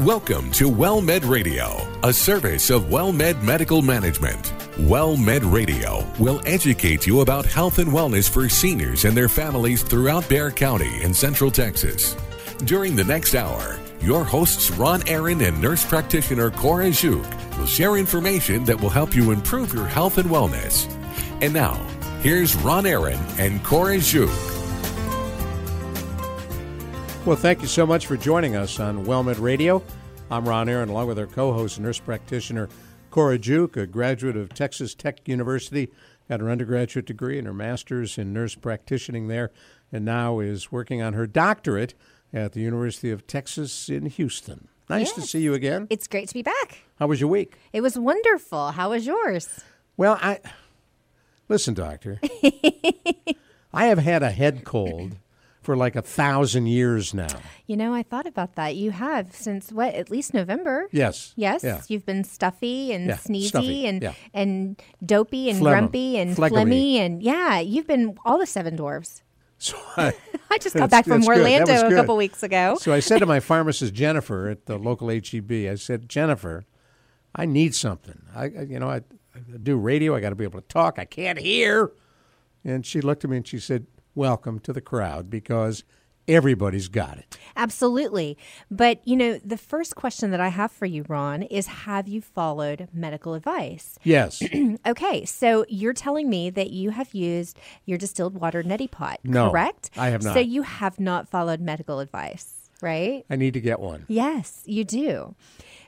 Welcome to WellMed Radio, a service of WellMed Medical Management. WellMed Radio will educate you about health and wellness for seniors and their families throughout Bexar County in Central Texas. During the next hour, your hosts Ron Aaron and nurse practitioner Cora Juk will share information that will help you improve your health and wellness. And now, here's Ron Aaron and Cora Juk. Well, thank you so much for joining us on WellMed Radio. I'm Ron Aaron, along with our co-host, nurse practitioner Cora Juk, a graduate of Texas Tech University, got her undergraduate degree and her master's in nurse practicing there, and now is working on her doctorate at the University of Texas in Houston. Nice to see you again. It's great to be back. How was your week? It was wonderful. How was yours? Well, I listen, doctor. I have had a head cold for like a thousand years now. You know, I thought about that. You have since what? At least November. Yes. Yes, Yeah. you've been stuffy and Yeah, sneezy stuffy, and yeah. and dopey and Phlegm- grumpy and phlegmy. phlegmy and yeah, you've been all the seven dwarves. So I, I just got back from that's good. That Orlando a couple weeks ago. so I said to my pharmacist Jennifer at the local HEB, I said, Jennifer, I need something. I, I- you know, I, I do radio. I got to be able to talk. I can't hear. And she looked at me and she said, "Welcome to the crowd because everybody's got it." Absolutely. But, you know, the first question that I have for you, Ron, is have you followed medical advice? Yes. Okay, so you're telling me that you have used your distilled water neti pot, No, correct? I have not. So you have not followed medical advice, right? I need to get one. Yes, you do.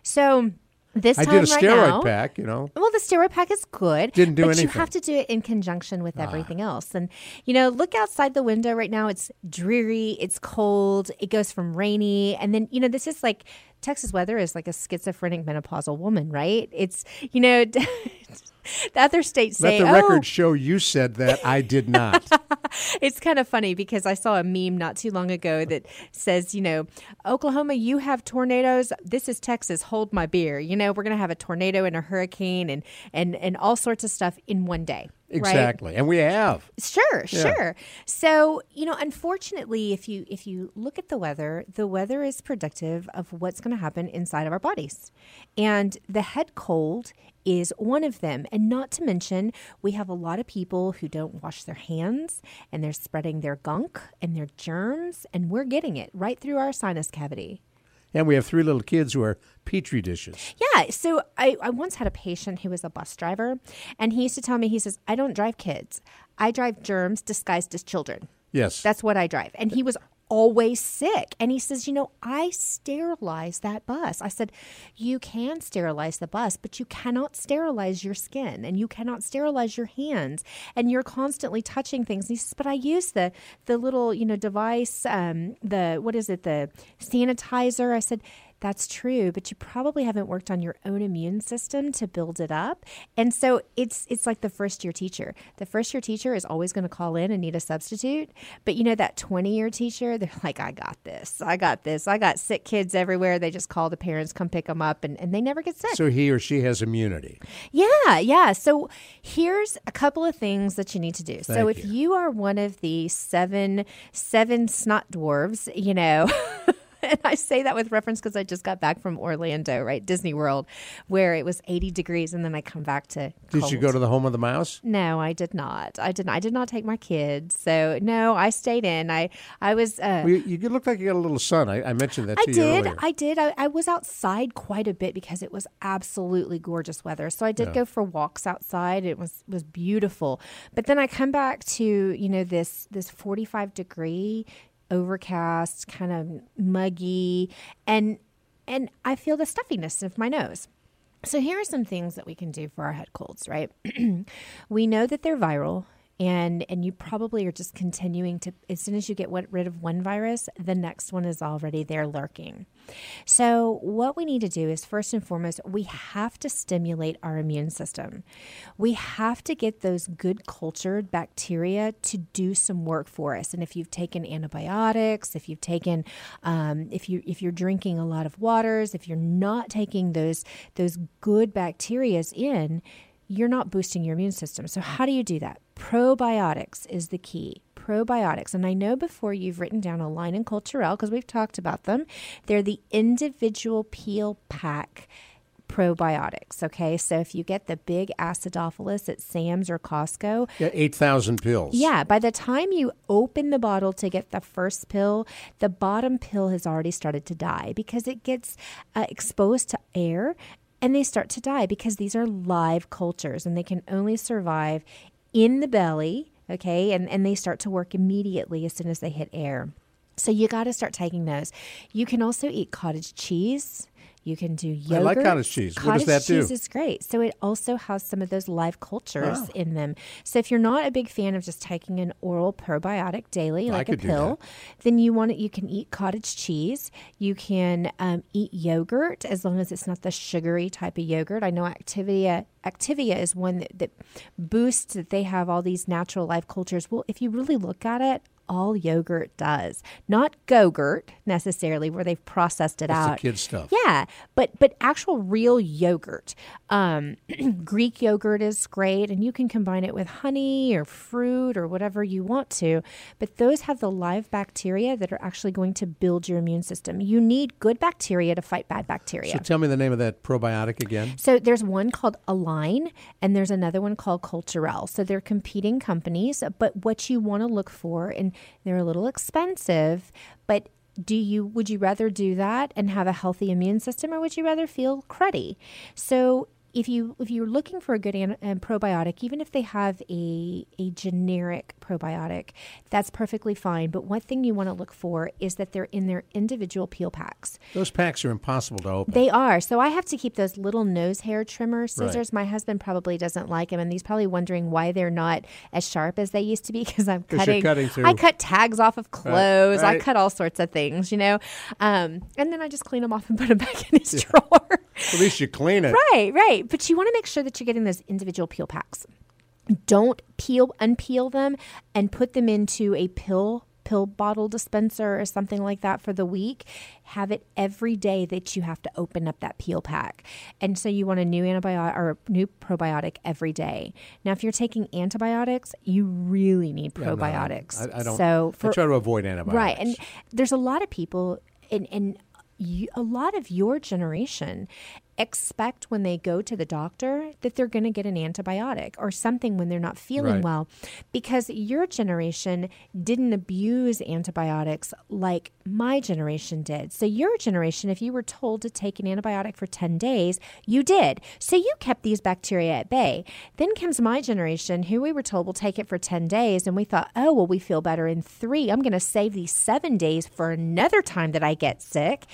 So this I time did a right steroid now, pack. You know. well, the steroid pack is good. Didn't do but anything. Ah. you have to do it in conjunction with everything else. And you know, look outside the window right now. It's dreary. It's cold. It goes from rainy, and then you know, this is like Texas weather is like a schizophrenic menopausal woman, right? It's you know, the other states say. Let the "Oh, record show you said that. I did not. it's kind of funny because I saw a meme not too long ago that says, you know, Oklahoma, you have tornadoes. This is Texas. Hold my beer. You know, we're going to have a tornado and a hurricane and and and all sorts of stuff in one day. Right? exactly. And we have. Sure, sure. So, you know, unfortunately, if you if you look at the weather, the weather is predictive of what's going to happen inside of our bodies. And the head cold is one of them. And not to mention, we have a lot of people who don't wash their hands and they're spreading their gunk and their germs and we're getting it right through our sinus cavity. And we have three little kids who are petri dishes. Yeah. So I, I once had a patient who was a bus driver, and he used to tell me, he says, I don't drive kids. I drive germs disguised as children. Yes. That's what I drive. And he was always sick. And he says, You know, I sterilize that bus. I said, You can sterilize the bus, but you cannot sterilize your skin and you cannot sterilize your hands. And you're constantly touching things. And he says, But I use the the little, you know, device, um, the what is it, the sanitizer. I said, that's true, but you probably haven't worked on your own immune system to build it up. And so it's it's like the first year teacher. The first year teacher is always going to call in and need a substitute. But you know that 20 year teacher, they're like, I got this. I got this. I got sick kids everywhere. They just call the parents, come pick them up, and, and they never get sick. so he or she has immunity. Yeah, yeah. So here's a couple of things that you need to do. so if you. you are one of the seven seven snot dwarves, you know. And I say that with reference because I just got back from Orlando, right? Disney World, where it was 80 degrees, and then I come back to. Did you go to the home of the mouse? No, I did not. I did. Not, I did not take my kids. So no, I stayed in. I I was. Uh, Well, you, you look like you got a little sun. I, I mentioned that to I you did. earlier. I did. I, I was outside quite a bit because it was absolutely gorgeous weather. So I did go for walks outside. It was was beautiful. But then I come back to you know this this forty five degree overcast, kind of muggy, and and I feel the stuffiness of my nose. So here are some things that we can do for our head colds, right? we know that they're viral and and you probably are just continuing to as soon as you get rid of one virus, the next one is already there lurking. So what we need to do is first and foremost, we have to stimulate our immune system. We have to get those good cultured bacteria to do some work for us. And if you've taken antibiotics, if you've taken, um, if you if you're drinking a lot of waters, if you're not taking those those good bacterias in, you're not boosting your immune system. So how do you do that? Probiotics is the key. probiotics. And I know before you've written down Align and Culturelle because we've talked about them. They're the individual peel pack probiotics. Okay, so if you get the big acidophilus at Sam's or Costco, yeah, eight thousand pills. Yeah, by the time you open the bottle to get the first pill, the bottom pill has already started to die because it gets uh, exposed to air. And they start to die because these are live cultures and they can only survive in the belly, okay? And, and they start to work immediately as soon as they hit air. So you got to start taking those. You can also eat cottage cheese. You can do yogurt. I like cottage cheese. Cottage what does that cheese do? is great. So it also has some of those live cultures in them. So if you're not a big fan of just taking an oral probiotic daily, like a pill, then you want it. You can eat cottage cheese. You can um, eat yogurt as long as it's not the sugary type of yogurt. I know Activia. Activia is one that, that boosts that they have all these natural life cultures. Well, if you really look at it, all yogurt does, not Go-Gurt necessarily, where they've processed it That's the out. kid stuff. Yeah, but but actual real yogurt. Um, Greek yogurt is great, and you can combine it with honey or fruit or whatever you want to. But those have the live bacteria that are actually going to build your immune system. You need good bacteria to fight bad bacteria. So tell me the name of that probiotic again. So there's one called Align and there's another one called Culturelle. So they're competing companies, but what you want to look for and they're a little expensive, but do you would you rather do that and have a healthy immune system or would you rather feel cruddy? So if you if you're looking for a good an, um, probiotic, even if they have a a generic probiotic, that's perfectly fine. But one thing you want to look for is that they're in their individual peel packs. Those packs are impossible to open. They are. So I have to keep those little nose hair trimmer Right. scissors. My husband probably doesn't like them, and he's probably wondering why they're not as sharp as they used to be because I'm cutting. cutting through- I cut tags off of clothes. I right. cut all sorts of things, you know, um, and then I just clean them off and put them back in his drawer. At least you clean it. Right, right. But you want to make sure that you're getting those individual peel packs. Don't peel, unpeel them, and put them into a pill pill bottle dispenser or something like that for the week. Have it every day that you have to open up that peel pack. And so you want a new antibiotic or a new probiotic every day. Now, if you're taking antibiotics, you really need Yeah, no, probiotics. I, I don't. So I try to avoid antibiotics. Right. And there's a lot of people, and, and you, a lot of your generation expect when they go to the doctor that they're going to get an antibiotic or something when they're not feeling Right. well because your generation didn't abuse antibiotics like my generation did. So, your generation, if you were told to take an antibiotic for 10 days, you did. So, you kept these bacteria at bay. Then comes my generation, who we were told will take it for 10 days, and we thought, oh, well, we feel better in three. I'm going to save these seven days for another time that I get sick.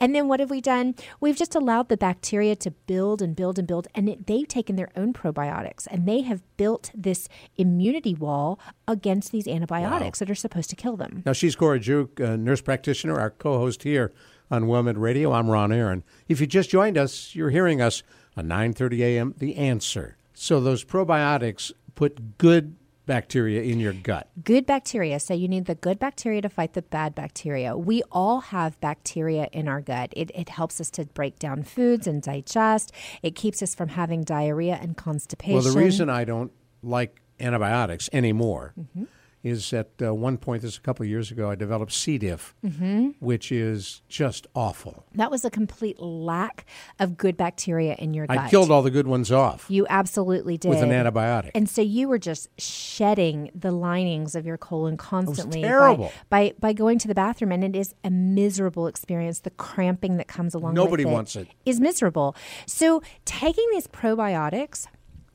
And then what have we done? We've just allowed the bacteria to build and build and build, and it, they've taken their own probiotics and they have built this immunity wall against these antibiotics that are supposed to kill them. Now, she's Cora Juke, a nurse practitioner, our co host here on WellMed Radio. I'm Ron Aaron. If you just joined us, you're hearing us on 9.30 a.m., The Answer. So those probiotics put good bacteria in your gut. Good bacteria. So you need the good bacteria to fight the bad bacteria. We all have bacteria in our gut. It, it helps us to break down foods and digest. It keeps us from having diarrhea and constipation. Well, the reason I don't like antibiotics anymore Mm-hmm. Is at uh, one point, this is a couple of years ago, I developed C. diff, Mm-hmm. which is just awful. that was a complete lack of good bacteria in your gut. I killed all the good ones off You absolutely did. with an antibiotic. And so you were just shedding the linings of your colon constantly terrible. By, by by going to the bathroom, and it is a miserable experience. The cramping that comes along. Nobody with wants it. Is miserable. So taking these probiotics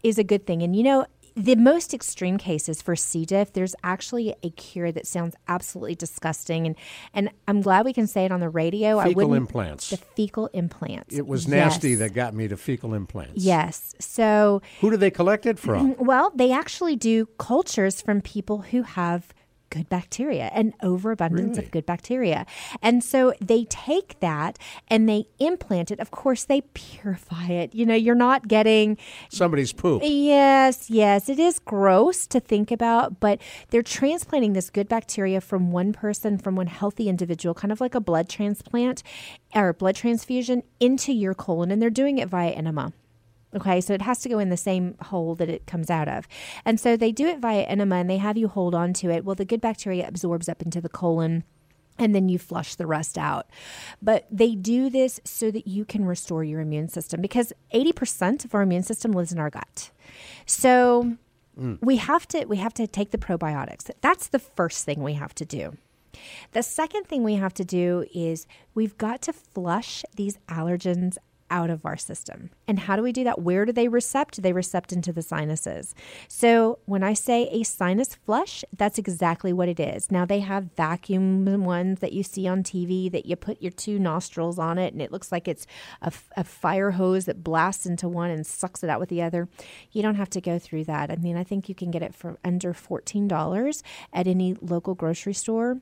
is a good thing, and you know. The most extreme cases for C. diff, there's actually a cure that sounds absolutely disgusting, and and I'm glad we can say it on the radio. I Fecal implants. The fecal implants. It was nasty Yes. that got me to fecal implants. Yes. So Who do they collect it from? Mm-hmm. well, they actually do cultures from people who have good bacteria, an overabundance Really? of good bacteria. And so they take that and they implant it. Of course, they purify it. You know, you're not getting Somebody's poop. Yes, yes, it is gross to think about, but they're transplanting this good bacteria from one person, from one healthy individual, kind of like a blood transplant or blood transfusion into your colon, and they're doing it via enema. Okay, so it has to go in the same hole that it comes out of. And so they do it via enema and they have you hold on to it. Well, the good bacteria absorbs up into the colon and then you flush the rest out. But they do this so that you can restore your immune system because 80% of our immune system lives in our gut. So mm. we have to we have to take the probiotics. That's the first thing we have to do. The second thing we have to do is we've got to flush these allergens out of our system. And how do we do that? Where do they recept? They recept into the sinuses. So when I say a sinus flush, that's exactly what it is. Now they have vacuum ones that you see on TV that you put your two nostrils on it and it looks like it's a, a fire hose that blasts into one and sucks it out with the other. You don't have to go through that. I mean, I think you can get it for under $14 at any local grocery store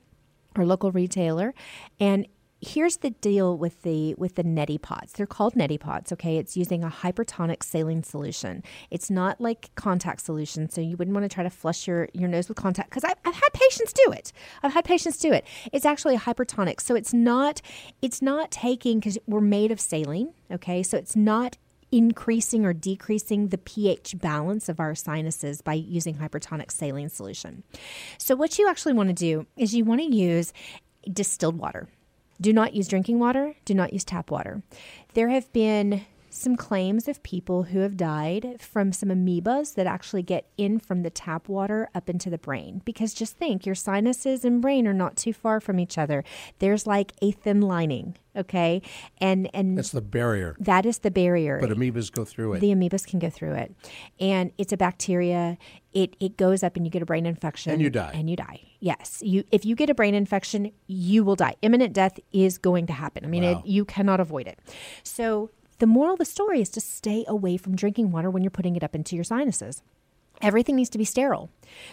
or local retailer and here's the deal with the with the neti pots. They're called neti pots. Okay, it's using a hypertonic saline solution. It's not like contact solution, so you wouldn't want to try to flush your your nose with contact because I've, I've had patients do it. I've had patients do it. It's actually a hypertonic, so it's not it's not taking because we're made of saline. Okay, so it's not increasing or decreasing the pH balance of our sinuses by using hypertonic saline solution. So, what you actually want to do is you want to use distilled water. Do not use drinking water, do not use tap water. There have been some claims of people who have died from some amoebas that actually get in from the tap water up into the brain. Because just think, your sinuses and brain are not too far from each other. There's like a thin lining, okay? And and that's the barrier. That is the barrier. But amoebas go through it. The amoebas can go through it, and it's a bacteria. It it goes up, and you get a brain infection, and you die. And you die. Yes, you if you get a brain infection, you will die. Imminent death is going to happen. I mean, wow. it, you cannot avoid it. So the moral of the story is to stay away from drinking water when you're putting it up into your sinuses. Everything needs to be sterile.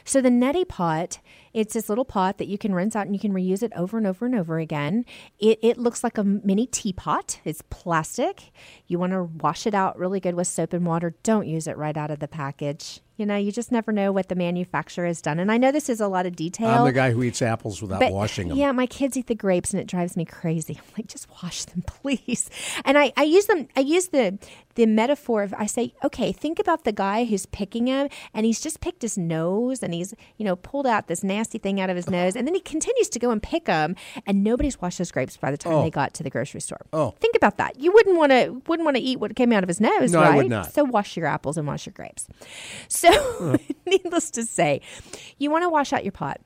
So the neti pot, it's this little pot that you can rinse out and you can reuse it over and over and over again. It, it looks like a mini teapot. It's plastic. You want to wash it out really good with soap and water. Don't use it right out of the package. You know, you just never know what the manufacturer has done. And I know this is a lot of detail. I'm the guy who eats apples without but, washing them. Yeah, my kids eat the grapes and it drives me crazy. I'm like, just wash them, please. And I, I use them, I use the the metaphor of I say, okay, think about the guy who's picking them and he's just picked his nose and he's, you know, pulled out this nasty thing out of his nose and then he continues to go and pick them and nobody's washed those grapes by the time oh. they got to the grocery store. Oh. Think about that. You wouldn't want to wouldn't want to eat what came out of his nose, no, right? I would not. So wash your apples and wash your grapes. So needless to say, you want to wash out your pot.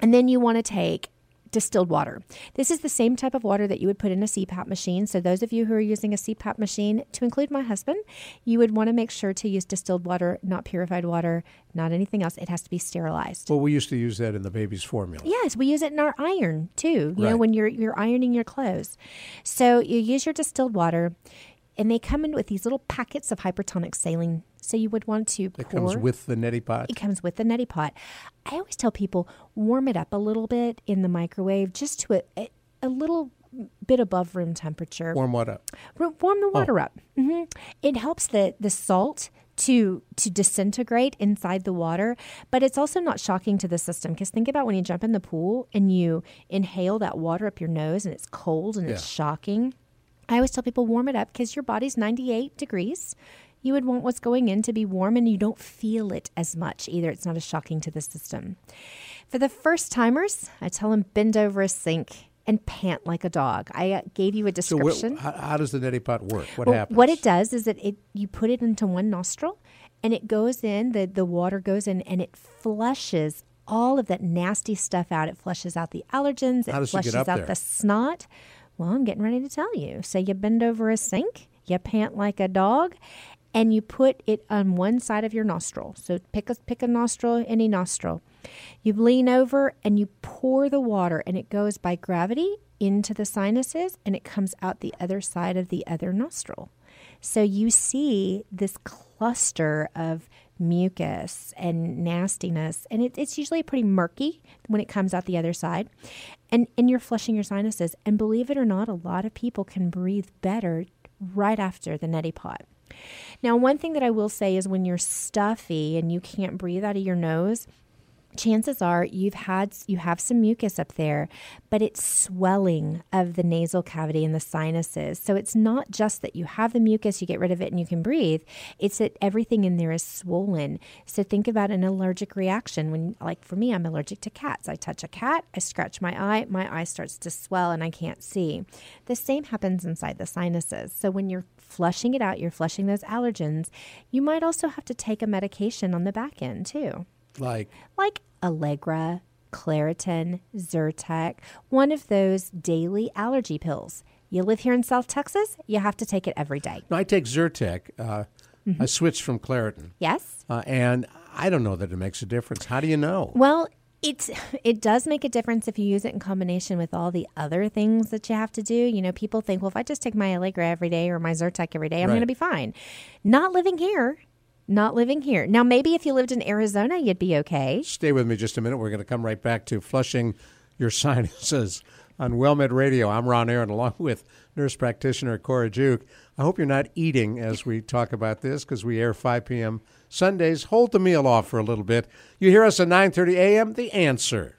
And then you want to take distilled water. This is the same type of water that you would put in a CPAP machine. So, those of you who are using a CPAP machine, to include my husband, you would want to make sure to use distilled water, not purified water, not anything else. It has to be sterilized. Well, we used to use that in the baby's formula. Yes, we use it in our iron too. You right. know, when you're you're ironing your clothes. So, you use your distilled water and they come in with these little packets of hypertonic saline. So you would want to pour. It comes with the neti pot. It comes with the neti pot. I always tell people warm it up a little bit in the microwave, just to a, a, a little bit above room temperature. Warm what up? Warm the water oh. up. Mm-hmm. It helps the the salt to to disintegrate inside the water but it's also not shocking to the system because think about when you jump in the pool and you inhale that water up your nose and it's cold and yeah. it's shocking I always tell people warm it up because your body's 98 degrees. You would want what's going in to be warm and you don't feel it as much either. It's not as shocking to the system. For the first timers, I tell them bend over a sink and pant like a dog. I uh, gave you a description. So, how, does the neti pot work? What well, happens? What it does is that it you put it into one nostril, and it goes in. the The water goes in, and it flushes all of that nasty stuff out. It flushes out the allergens. How it flushes out there? the snot. Well, I'm getting ready to tell you. So you bend over a sink, you pant like a dog, and you put it on one side of your nostril. So pick a pick a nostril, any nostril. You lean over and you pour the water, and it goes by gravity into the sinuses, and it comes out the other side of the other nostril. So you see this cluster of mucus and nastiness, and it, it's usually pretty murky when it comes out the other side. And, and you're flushing your sinuses. And believe it or not, a lot of people can breathe better right after the neti pot. Now, one thing that I will say is when you're stuffy and you can't breathe out of your nose, chances are you've had you have some mucus up there but it's swelling of the nasal cavity and the sinuses. So it's not just that you have the mucus you get rid of it and you can breathe. It's that everything in there is swollen. So think about an allergic reaction. When like for me i'm allergic to cats. I touch a cat i scratch my eye my eye starts to swell and i can't see. The same happens inside the sinuses. So when you're flushing it out you're flushing those allergens you might also have to take a medication on the back end too Like, like Allegra, Claritin, Zyrtec, one of those daily allergy pills. You live here in South Texas, you have to take it every day. no, I take Zyrtec. Uh, I switched from Claritin. Yes? Uh, and I don't know that it makes a difference. How do you know? Well, it's it does make a difference if you use it in combination with all the other things that you have to do. You know, people think, well, if I just take my Allegra every day or my Zyrtec every day, I'm Right. going to be fine. Not living here. Not living here. Now, maybe if you lived in Arizona, you'd be okay. Stay with me just a minute. We're going to come right back to flushing your sinuses on WellMed Radio. I'm Ron Aaron, along with nurse practitioner Cora Juke. I hope you're not eating as we talk about this because we air 5 p.m. Sundays. Hold the meal off for a little bit. You hear us at 9:30 a.m. The answer.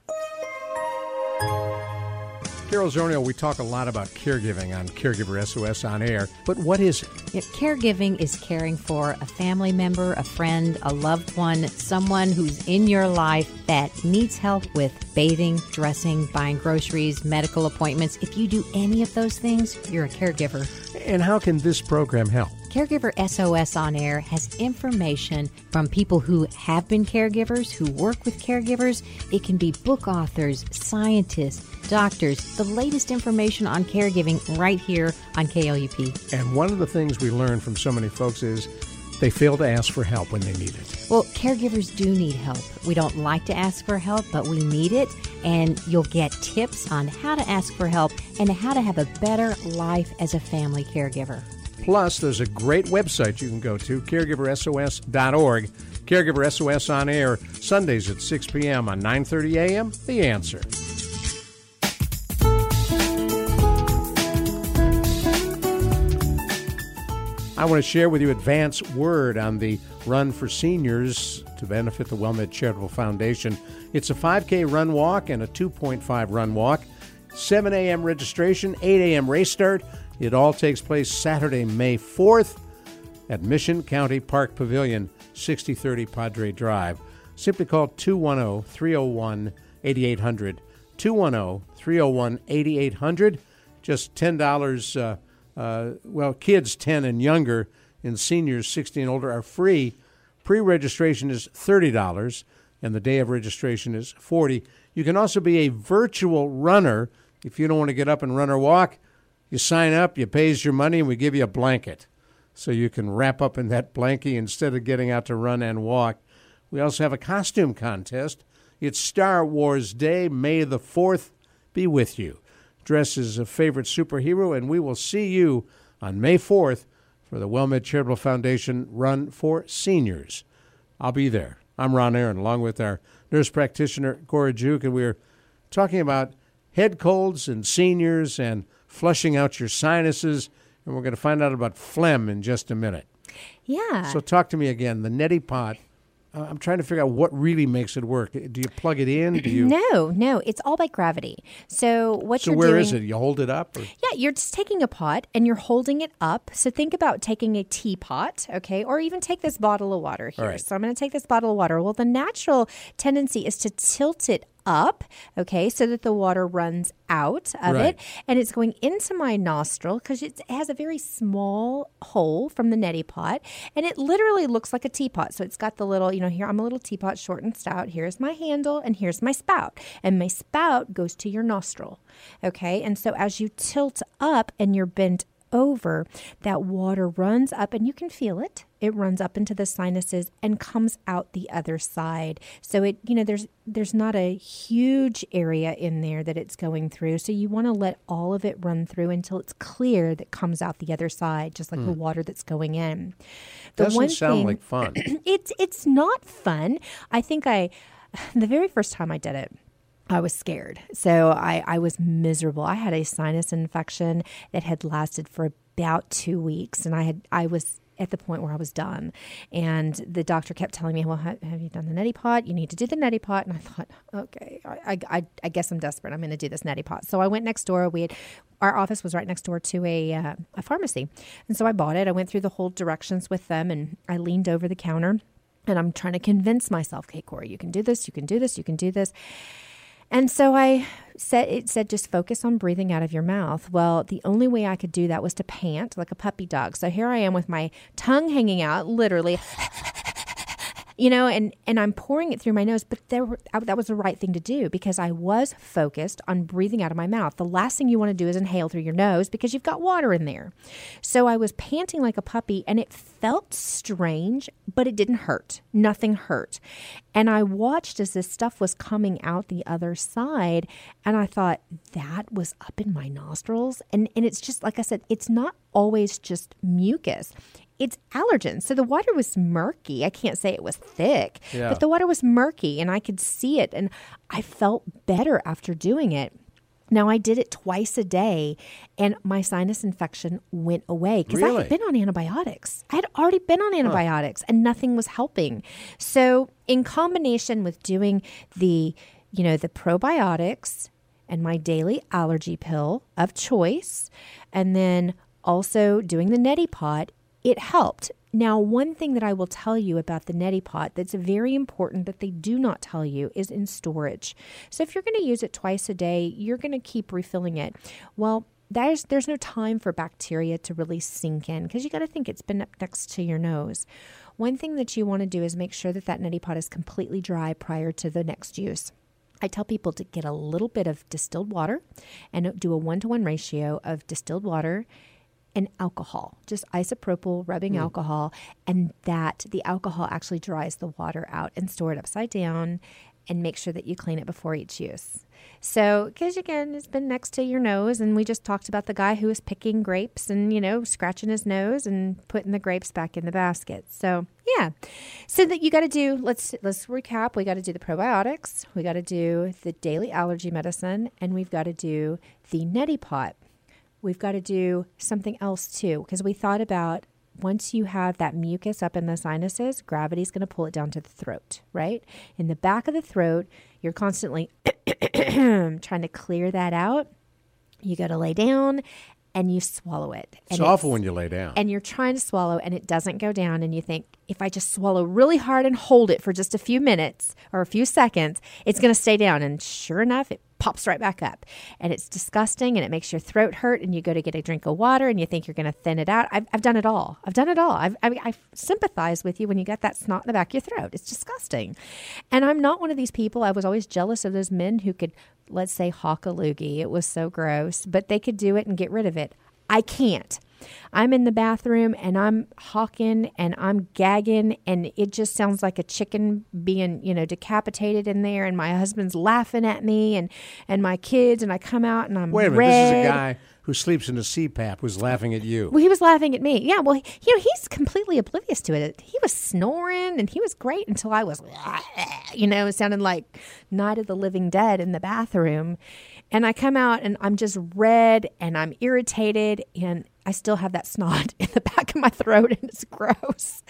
Carol Zernial, we talk a lot about caregiving on Caregiver SOS on air, but what is it? Yeah, caregiving is caring for a family member, a friend, a loved one, someone who's in your life that needs help with bathing, dressing, buying groceries, medical appointments. If you do any of those things, you're a caregiver. And how can this program help? Caregiver SOS on Air has information from people who have been caregivers, who work with caregivers. It can be book authors, scientists, doctors, the latest information on caregiving right here on KLUP. And one of the things we learn from so many folks is they fail to ask for help when they need it. Well, caregivers do need help. We don't like to ask for help, but we need it. And you'll get tips on how to ask for help and how to have a better life as a family caregiver. Plus, there's a great website you can go to, caregiversos.org. Caregiver SOS on air, Sundays at 6 p.m. on 9.30 a.m. The Answer. I want to share with you advance word on the Run for Seniors to benefit the WellMed Charitable Foundation. It's a 5K run walk and a 2.5 run walk. 7 a.m. registration, 8 a.m. race start. It all takes place Saturday, May 4th at Mission County Park Pavilion, 6030 Padre Drive. Simply call 210 301 8800. 210 301 8800. Just $10. Uh, uh, well, kids 10 and younger and seniors 60 and older are free. Pre registration is $30 and the day of registration is 40 You can also be a virtual runner if you don't want to get up and run or walk. You sign up, you pays your money, and we give you a blanket so you can wrap up in that blankie instead of getting out to run and walk. We also have a costume contest. It's Star Wars Day, May the 4th. Be with you. Dress as a favorite superhero, and we will see you on May 4th for the WellMed Charitable Foundation Run for Seniors. I'll be there. I'm Ron Aaron, along with our nurse practitioner, Cora Juke, and we're talking about head colds and seniors and flushing out your sinuses. And we're going to find out about phlegm in just a minute. Yeah. So, talk to me again. The neti pot. Uh, I'm trying to figure out what really makes it work. Do you plug it in? Do you? no, no, it's all by gravity. So what So you're where doing? is it? You hold it up? Or? Yeah, you're just taking a pot and you're holding it up. So think about taking a teapot, okay, or even take this bottle of water here. Right. So I'm going to take this bottle of water. Well, the natural tendency is to tilt it up, okay, so that the water runs out of Right. it and it's going into my nostril because it has a very small hole from the neti pot and it literally looks like a teapot. So it's got the little, you know, here I'm a little teapot, short and stout. Here's my handle and here's my spout. And my spout goes to your nostril, okay? And so as you tilt up and you're bent over, that water runs up and you can feel it. It runs up into the sinuses and comes out the other side. So it, you know, there's there's not a huge area in there that it's going through. So you want to let all of it run through until it's clear that comes out the other side, just like the water that's going in. The Hmm. Doesn't sound thing- like fun. it's it's not fun. I think I the very first time I did it, I was scared. So I, I was miserable. I had a sinus infection that had lasted for about two weeks and I had I was at the point where I was done. And the doctor kept telling me, Well, have, have you done the neti pot? You need to do the neti pot. And I thought, Okay, I, I, I guess I'm desperate. I'm going to do this neti pot. So I went next door. We had, our office was right next door to a, uh, a pharmacy. And so I bought it. I went through the whole directions with them and I leaned over the counter and I'm trying to convince myself, okay, Corey, you can do this, you can do this, you can do this. And so I said, it said, just focus on breathing out of your mouth. Well, the only way I could do that was to pant like a puppy dog. So here I am with my tongue hanging out, literally you know, and and I'm pouring it through my nose, but there that was the right thing to do because I was focused on breathing out of my mouth. The last thing you want to do is inhale through your nose because you've got water in there. So I was panting like a puppy, and it felt strange, but it didn't hurt. Nothing hurt, and I watched as this stuff was coming out the other side, and I thought that was up in my nostrils, and and it's just like I said, it's not always just mucus it's allergens. So the water was murky. I can't say it was thick, yeah. but the water was murky and I could see it and I felt better after doing it. Now I did it twice a day and my sinus infection went away because really? I had been on antibiotics. I had already been on antibiotics huh. and nothing was helping. So in combination with doing the, you know, the probiotics and my daily allergy pill of choice and then also doing the neti pot it helped. Now, one thing that I will tell you about the neti pot that's very important that they do not tell you is in storage. So if you're going to use it twice a day, you're going to keep refilling it. Well, there's there's no time for bacteria to really sink in because you got to think it's been up next to your nose. One thing that you want to do is make sure that that neti pot is completely dry prior to the next use. I tell people to get a little bit of distilled water and do a one to one ratio of distilled water and alcohol, just isopropyl rubbing mm. alcohol, and that the alcohol actually dries the water out and store it upside down and make sure that you clean it before each use. So, because again, it's been next to your nose, and we just talked about the guy who was picking grapes and, you know, scratching his nose and putting the grapes back in the basket. So, yeah. So that you got to do, let's let's recap. We got to do the probiotics, we got to do the daily allergy medicine, and we've got to do the neti pot we've got to do something else too, because we thought about once you have that mucus up in the sinuses, gravity's going to pull it down to the throat, right? In the back of the throat, you're constantly trying to clear that out. You got to lay down and you swallow it. And it's awful when you lay down. And you're trying to swallow and it doesn't go down. And you think, if I just swallow really hard and hold it for just a few minutes or a few seconds, it's going to stay down. And sure enough, it pops right back up. And it's disgusting and it makes your throat hurt. And you go to get a drink of water and you think you're going to thin it out. I've, I've done it all. I've done it all. I've, I, I sympathize with you when you got that snot in the back of your throat. It's disgusting. And I'm not one of these people. I was always jealous of those men who could, let's say, hawk a loogie. It was so gross, but they could do it and get rid of it. I can't. I'm in the bathroom and I'm hawking and I'm gagging and it just sounds like a chicken being, you know, decapitated in there and my husband's laughing at me and and my kids and I come out and I'm Wait a minute, red. this is a guy who sleeps in a CPAP was laughing at you. Well, he was laughing at me. Yeah, well, he, you know, he's completely oblivious to it. He was snoring and he was great until I was, you know, it sounded like Night of the Living Dead in the bathroom. And I come out and I'm just red and I'm irritated and I still have that snot in the back of my throat and it's gross.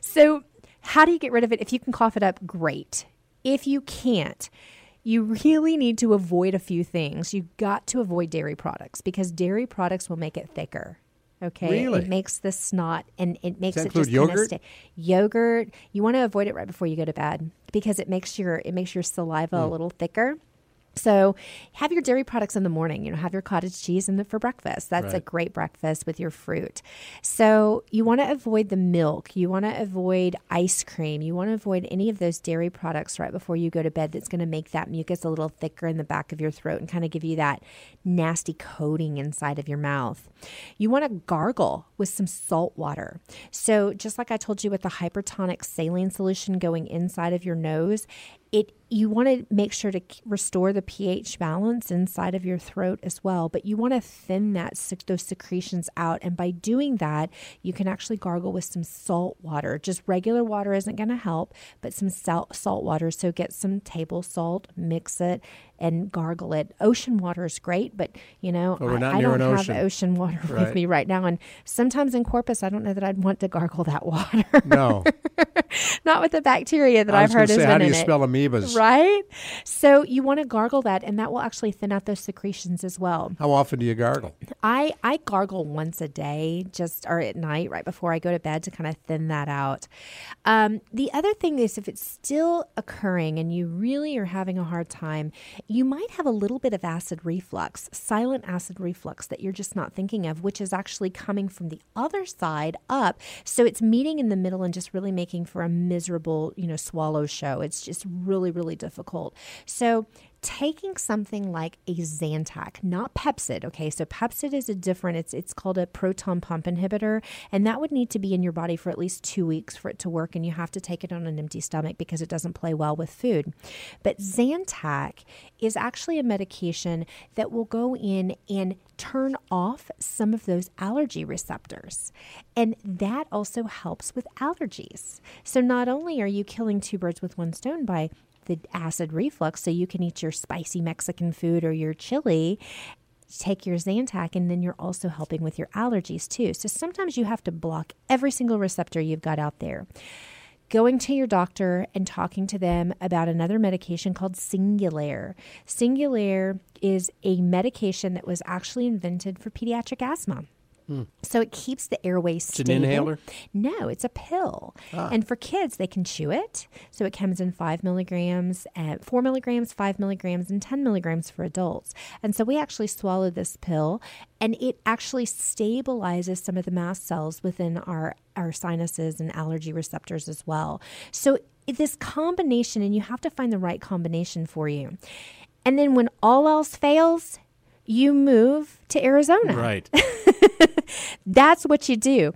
So, how do you get rid of it? If you can cough it up, great. If you can't, you really need to avoid a few things. You've got to avoid dairy products because dairy products will make it thicker. Okay, really? it makes the snot and it makes it just yogurt. Stay. Yogurt, you want to avoid it right before you go to bed because it makes your it makes your saliva mm. a little thicker. So have your dairy products in the morning. You know, have your cottage cheese in the, for breakfast. That's right. a great breakfast with your fruit. So you want to avoid the milk. You want to avoid ice cream. You want to avoid any of those dairy products right before you go to bed. That's going to make that mucus a little thicker in the back of your throat and kind of give you that nasty coating inside of your mouth. You want to gargle with some salt water. So just like I told you with the hypertonic saline solution going inside of your nose, it you want to make sure to restore the pH balance inside of your throat as well, but you want to thin that those secretions out and by doing that, you can actually gargle with some salt water. Just regular water isn't going to help, but some salt salt water. So get some table salt, mix it, and gargle it. Ocean water is great, but you know, Well, I, I don't have ocean. ocean water Right. with me right now. And sometimes in Corpus, I don't know that I'd want to gargle that water. No. not with the bacteria that I've heard say, been how do in you it. spell amoebas? Right? So you want to gargle that, and that will actually thin out those secretions as well. How often do you gargle? I, I gargle once a day, just or at night, right before I go to bed to kind of thin that out. Um, the other thing is, if it's still occurring and you really are having a hard time, you might have a little bit of acid reflux, silent acid reflux that you're just not thinking of, which is actually coming from the other side up. So it's meeting in the middle and just really making for a miserable, you know, swallow show. It's just really, really difficult. So taking something like a Zantac, not Pepcid. Okay, so Pepcid is a different. It's it's called a proton pump inhibitor, and that would need to be in your body for at least two weeks for it to work, and you have to take it on an empty stomach because it doesn't play well with food. But Zantac is actually a medication that will go in and turn off some of those allergy receptors. And that also helps with allergies. So not only are you killing two birds with one stone by the acid reflux, so you can eat your spicy Mexican food or your chili. Take your Zantac, and then you're also helping with your allergies too. So sometimes you have to block every single receptor you've got out there going to your doctor and talking to them about another medication called Singulair. Singulair is a medication that was actually invented for pediatric asthma. So it keeps the airways Hmm. an stable. inhaler? No, it's a pill. Ah. And for kids, they can chew it. So it comes in five milligrams, uh, four milligrams, five milligrams, and 10 milligrams for adults. And so we actually swallow this pill, and it actually stabilizes some of the mast cells within our, our sinuses and allergy receptors as well. So this combination, and you have to find the right combination for you. And then when all else fails, you move to Arizona. Right. That's what you do.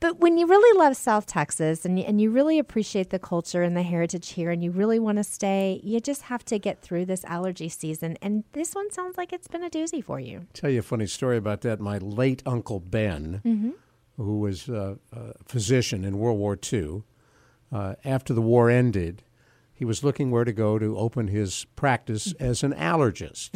But when you really love South Texas and you, and you really appreciate the culture and the heritage here and you really want to stay, you just have to get through this allergy season. And this one sounds like it's been a doozy for you. Tell you a funny story about that. My late uncle Ben, Mm-hmm. who was uh, a physician in World War II, uh, after the war ended, he was looking where to go to open his practice Mm-hmm. as an allergist.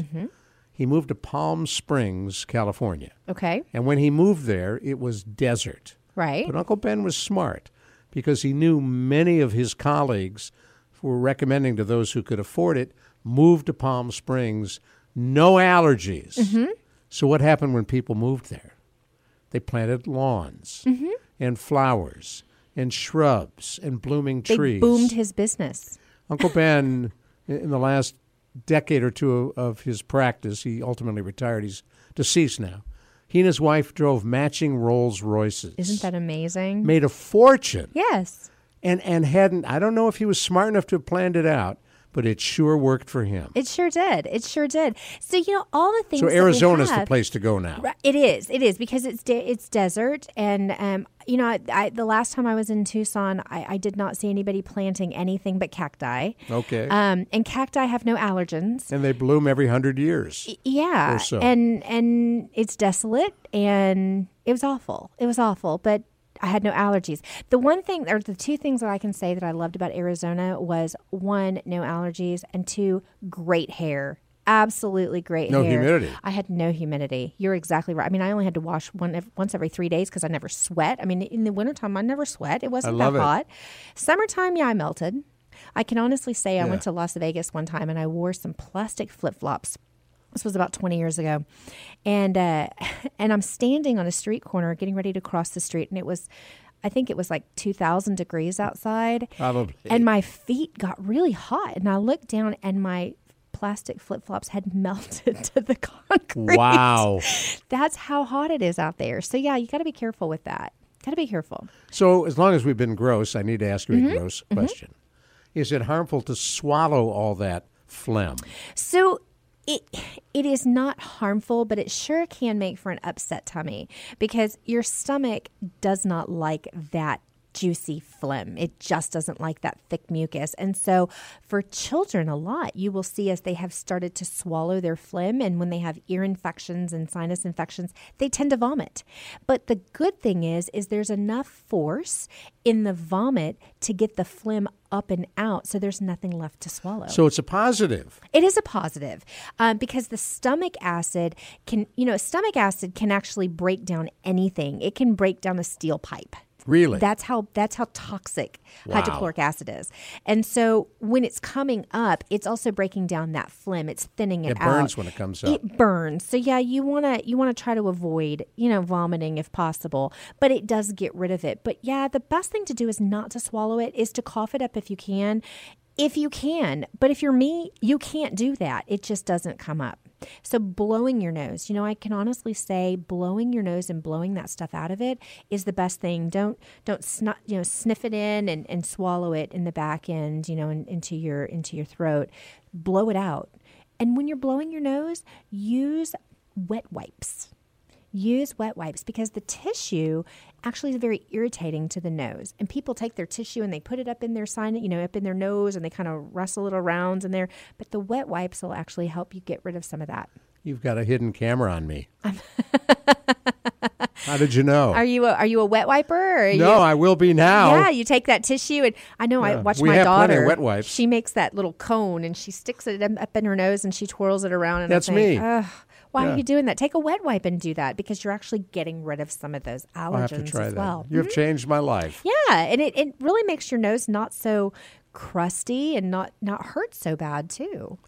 He moved to Palm Springs, California. Okay. And when he moved there, it was desert. Right. But Uncle Ben was smart because he knew many of his colleagues were recommending to those who could afford it move to Palm Springs, no allergies. Mm-hmm. So, what happened when people moved there? They planted lawns Mm-hmm. and flowers and shrubs and blooming They trees. boomed his business. Uncle Ben, in the last decade or two of his practice, he ultimately retired. He's deceased now. He and his wife drove matching Rolls Royces. Isn't that amazing? Made a fortune. yes. And and hadn't I don't know if he was smart enough to have planned it out, but it sure worked for him. It sure did. It sure did. So, you know, all the things So Arizona's the place to go now. It is. It is because it's de- it's desert, and um, you know, I, I, the last time I was in Tucson, I, I did not see anybody planting anything but cacti. Okay. Um, and cacti have no allergens. and they bloom every hundred years. Yeah, or so. and and it's desolate, and it was awful. It was awful, but I had no allergies. The one thing, or the two things that I can say that I loved about Arizona was one, no allergies, and two, great hair. Absolutely great No hair. humidity. I had no humidity. You're exactly right. I mean, I only had to wash one once every three days because I never sweat. I mean, in the wintertime, I never sweat. It wasn't that it. hot. Summertime, yeah, I melted. I can honestly say I Yeah. went to Las Vegas one time and I wore some plastic flip flops. This was about 20 years ago. And uh, and I'm standing on a street corner getting ready to cross the street and it was I think it was like 2000 degrees outside. Probably. And my feet got really hot and I looked down and my plastic flip-flops had melted to the concrete. Wow. That's how hot it is out there. So yeah, you got to be careful with that. Got to be careful. So as long as we've been gross, I need to ask you Mm-hmm. a gross question. Is it harmful to swallow all that phlegm? So it it is not harmful, but it sure can make for an upset tummy because your stomach does not like that juicy phlegm. It just doesn't like that thick mucus. And so for children a lot, you will see as they have started to swallow their phlegm and when they have ear infections and sinus infections, they tend to vomit. But the good thing is is there's enough force in the vomit to get the phlegm up and out so there's nothing left to swallow. So it's a positive. It is a positive um, because the stomach acid can, you know, stomach acid can actually break down anything. It can break down a steel pipe. Really? That's how that's how toxic Wow. hydrochloric acid is. And so when it's coming up, it's also breaking down that phlegm. It's thinning it, out. It burns when it comes up. It burns. So yeah, you want to you want to try to avoid, you know, vomiting if possible, but it does get rid of it. But yeah, the best thing to do is not to swallow it, is to cough it up if you can. If you can. But if you're me, you can't do that. It just doesn't come up. So blowing your nose, you know, I can honestly say blowing your nose and blowing that stuff out of it is the best thing. Don't don't snot, you know, sniff it in and, and swallow it in the back end, you know, in, into your into your throat. Blow it out. And when you're blowing your nose, use wet wipes. Use wet wipes because the tissue actually is very irritating to the nose. And people take their tissue and they put it up in their sign, you know, up in their nose and they kind of wrestle it around in there. But the wet wipes will actually help you get rid of some of that. You've got a hidden camera on me. How did you know? Are you a, are you a wet wiper? Or no, you, I will be now. Yeah, you take that tissue and I know I Yeah. watch We my have plenty of daughter. wet wipes. She makes that little cone and she sticks it up in her nose and she twirls it around. And I That's think, me. "Ugh, why Yeah. are you doing that? Take a wet wipe and do that because you're actually getting rid of some of those allergens I'll have to try as that. well. You have changed my life. Yeah, and it, it really makes your nose not so crusty and not not hurt so bad too.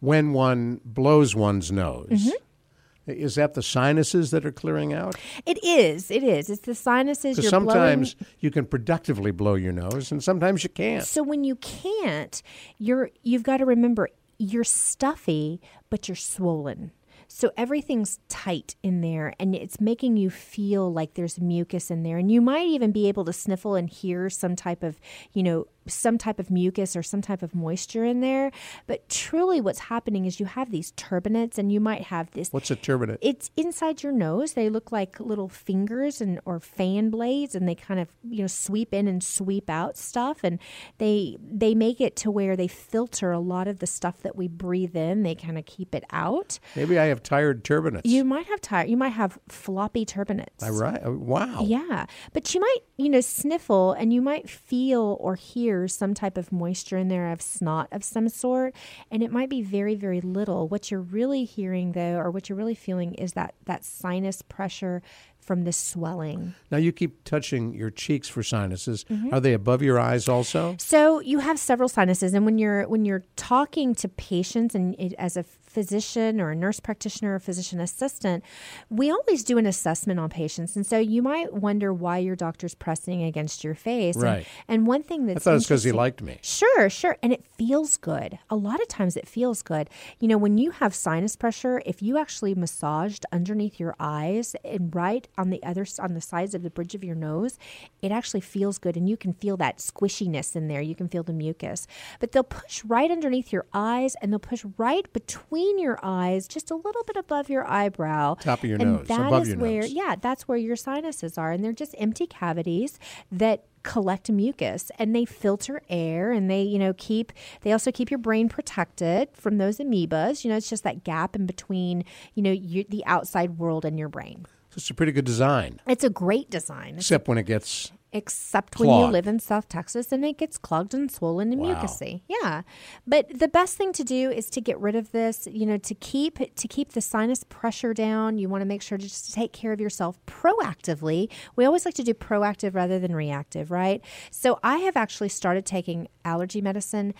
When one blows one's nose, Mm-hmm. is that the sinuses that are clearing out? It is. It is. It's the sinuses. You're blowing. sometimes you can productively blow your nose, and sometimes you can't. So when you can't, you're you've got to remember you're stuffy, but you're swollen. So everything's tight in there and it's making you feel like there's mucus in there. And you might even be able to sniffle and hear some type of, you know, some type of mucus or some type of moisture in there. But truly what's happening is you have these turbinates and you might have this What's a turbinate? it's inside your nose. They look like little fingers and or fan blades, and they kind of you know sweep in and sweep out stuff, and they they make it to where they filter a lot of the stuff that we breathe in. They kind of keep it out. Maybe I have tired turbinates. You might have tired. You might have floppy turbinates. I right? oh, Wow. Yeah, but you might, you know, sniffle and you might feel or hear some type of moisture in there of snot of some sort, and it might be very, very little. What you're really hearing, though, or what you're really feeling, is that that sinus pressure from the swelling. Now you keep touching your cheeks for sinuses. Mm-hmm. Are they above your eyes also? So you have several sinuses, and when you're when you're talking to patients, and it, as a physician or a nurse practitioner or physician assistant, we always do an assessment on patients, and so you might wonder why your doctor's pressing against your face. And- Right. And, one thing that's I thought it's because he liked me. Sure, sure. And it feels good. A lot of times it feels good. You know, when you have sinus pressure, if you actually massaged underneath your eyes and right on the other on the sides of the bridge of your nose, it actually feels good and you can feel that squishiness in there. You can feel the mucus. But they'll push right underneath your eyes and they'll push right between your eyes, just a little bit above your eyebrow. Top of your and nose, that above is your where nose. yeah, that's where your sinuses are. And they're just empty cavities that collect mucus and they filter air and they, you know, keep, they also keep your brain protected from those amoebas. You know, it's just that gap in between, you know, you, the outside world and your brain. So it's a pretty good design, It's a great design, except when it gets. except when you live in South Texas and it gets clogged and swollen and Wow. mucusy. Yeah. But the best thing to do is to get rid of this, you know, to keep to keep the sinus pressure down. You want to make sure to just take care of yourself proactively. We always like to do proactive rather than reactive, right? So I have actually started taking allergy medicine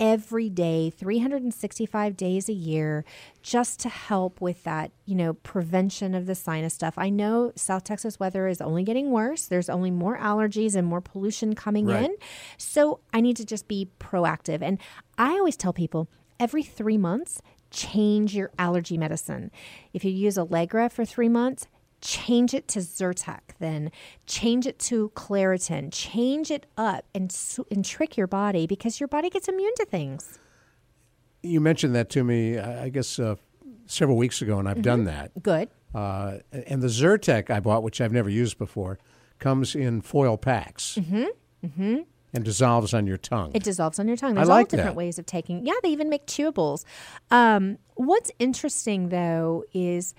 every day 365 days a year just to help with that you know prevention of the sinus stuff. I know south texas weather is only getting worse. There's only more allergies and more pollution coming Right. in. So i need to just be proactive. And i always tell people every three months change your allergy medicine. If you use allegra for three months change it to Zyrtec, then change it to Claritin, change it up and, and trick your body because your body gets immune to things. You mentioned that to me, I I guess, uh, several weeks ago, and I've Mm-hmm. done that. Good. Uh, and the Zyrtec I bought, which I've never used before, comes in foil packs. Mm-hmm. Mm-hmm. And dissolves on your tongue. It dissolves on your tongue. I There's like all different that. ways of taking. Yeah, they even make chewables. Um, what's interesting though is,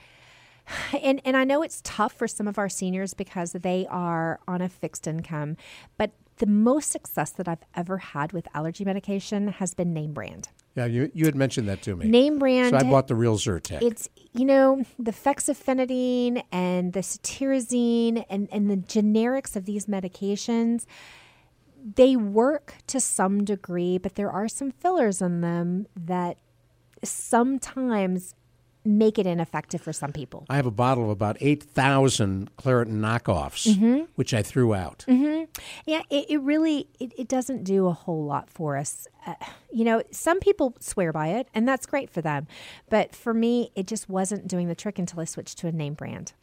and and I know it's tough for some of our seniors because they are on a fixed income, but the most success that I've ever had with allergy medication has been name brand. yeah, you, you had mentioned that to me. Name brand. so I bought the real Zyrtec. it's you know the fexofenadine and the cetirizine and, and the generics of these medications they work to some degree but there are some fillers in them that sometimes make it ineffective for some people I have a bottle of about 8,000 Claritin knockoffs, Mm-hmm. which I threw out. yeah it, it really it, it doesn't do a whole lot for us uh, you know some people swear by it and that's great for them but for me it just wasn't doing the trick until i switched to a name brand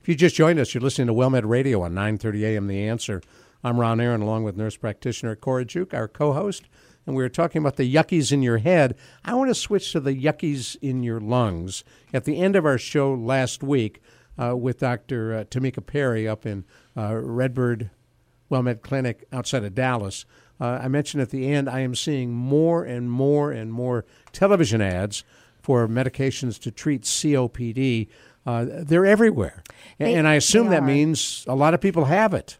If you just joined us, you're listening to WellMed Radio on 9:30 a.m. The Answer. I'm Ron Aaron, along with nurse practitioner Cora Juke, our co-host, and we were talking about the yuckies in your head. I want to switch to the yuckies in your lungs. At the end of our show last week uh, with Dr. Uh, Tamika Perry up in uh, Redbird WellMed Clinic outside of Dallas. Uh, I mentioned at the end I am seeing more and more and more television ads for medications to treat COPD. Uh, they're everywhere, They- and I assume that means a lot of people have it.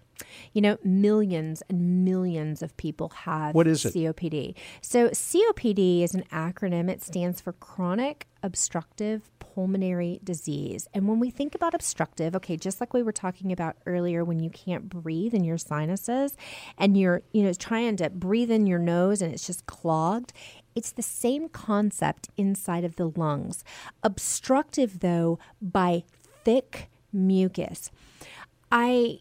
You know, millions and millions of people have What is it? COPD. So, COPD is an acronym. It stands for chronic obstructive pulmonary disease. And when we think about obstructive, okay, just like we were talking about earlier when you can't breathe in your sinuses and you're, you know, trying to breathe in your nose and it's just clogged, it's the same concept inside of the lungs. Obstructive though by thick mucus. I,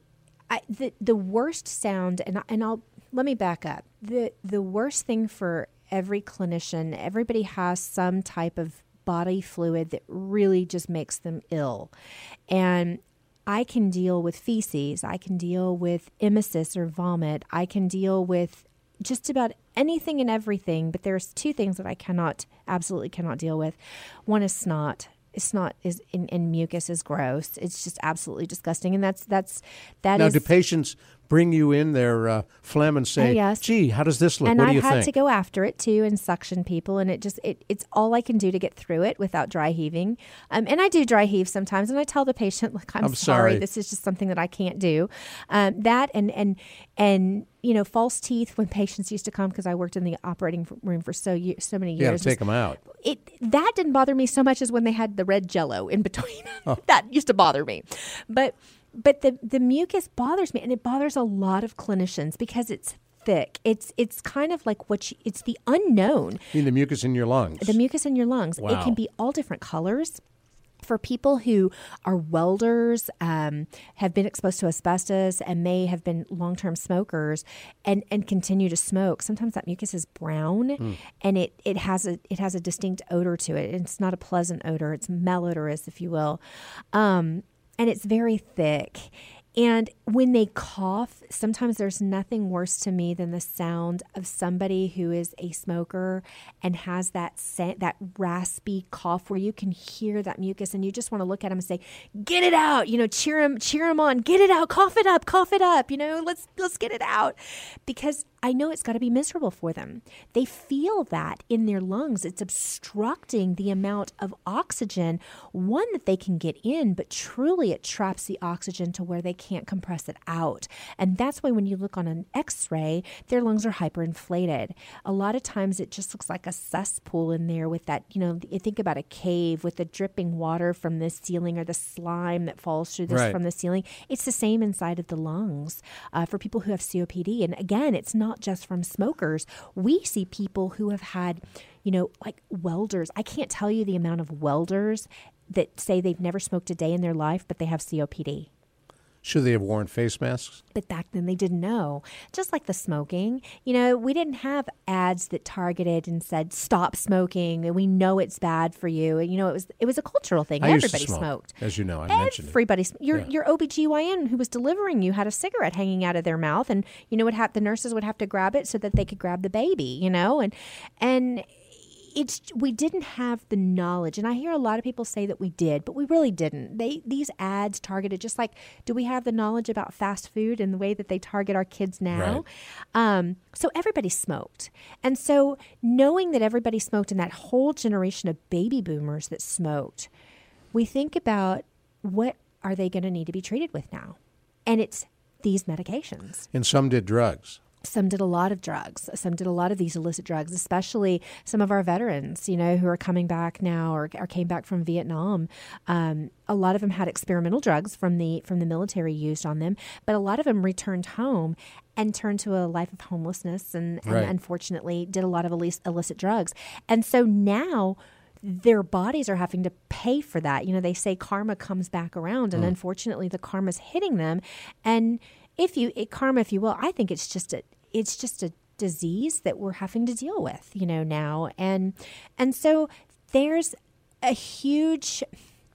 I the the worst sound, and and I'll let me back up. the The worst thing for every clinician, everybody has some type of body fluid that really just makes them ill, and I can deal with feces. I can deal with emesis or vomit. I can deal with just about anything and everything. But there's two things that I cannot, absolutely cannot deal with. One is snot. Snot is in, and mucus is gross. It's just absolutely disgusting, and that's that's that now, is- do patients bring you in their uh, phlegm and say, Oh, yes. "Gee, how does this look? and what do I've you had think?" to go after it too and suction people, and it just it, it's all I can do to get through it without dry heaving. Um, and I do dry heave sometimes, and I tell the patient, "Look, I'm, I'm sorry. This is just something that I can't do." Um, that and and and you know, false teeth when patients used to come because I worked in the operating room for so so many years. to take them out. it that didn't bother me so much as when they had the red jello in between. Oh. that used to bother me. But but the the mucus bothers me and it bothers a lot of clinicians because it's thick. It's it's kind of like what you, it's the unknown. I mean, the mucus in your lungs. The mucus in your lungs. It can be all different colors. For people who are welders, um, have been exposed to asbestos, and may have been long term smokers, and, and continue to smoke, sometimes that mucus is brown, and it, it has a it has a distinct odor to it. It's not a pleasant odor; it's malodorous, if you will, um, and it's very thick. And when they cough, sometimes there's nothing worse to me than the sound of somebody who is a smoker and has that sa- that raspy cough where you can hear that mucus and you just want to look at them and say, "Get it out!" You know, cheer them, cheer them on, get it out, cough it up, cough it up. You know, let's let's get it out because I know it's got to be miserable for them. They feel that in their lungs. It's obstructing the amount of oxygen, one that they can get in, but truly it traps the oxygen to where they can't compress it out. And that's why when you look on an x ray, their lungs are hyperinflated. A lot of times it just looks like a cesspool in there with that, you know, you think about a cave with the dripping water from the ceiling or the slime that falls through this Right. from the ceiling. It's the same inside of the lungs uh, for people who have COPD. And again, it's not just from smokers. We see people who have had, you know, like welders. I can't tell you the amount of welders that say they've never smoked a day in their life, but they have COPD. Should they have worn face masks? But back then they didn't know. Just like the smoking, you know, we didn't have ads that targeted and said stop smoking and we know it's bad for you. And you know, it was it was a cultural thing. I Everybody smoke, smoked. as you know. I mentioned it. Everybody, your Yeah. your OBGYN who was delivering you had a cigarette hanging out of their mouth, and you know what? Ha- the nurses would have to grab it so that they could grab the baby, you know, and and it's we didn't have the knowledge and i hear a lot of people say that we did but we really didn't. They these ads targeted just like do we have the knowledge about fast food and the way that they target our kids now? Right. um, so everybody smoked. And so knowing that everybody smoked and that whole generation of baby boomers that smoked we think about what are they going to need to be treated with now? And it's these medications. And some did drugs some did a lot of drugs. Some did a lot of these illicit drugs, especially some of our veterans, you know, who are coming back now or, or came back from Vietnam. Um, a lot of them had experimental drugs from the from the military used on them, but a lot of them returned home and turned to a life of homelessness and, and right. unfortunately did a lot of illicit drugs. And so now their bodies are having to pay for that. You know, they say karma comes back around, and mm. unfortunately, the karma's hitting them. And if you it, karma, if you will, I think it's just a it's just a disease that we're having to deal with, you know, now. And and so there's a huge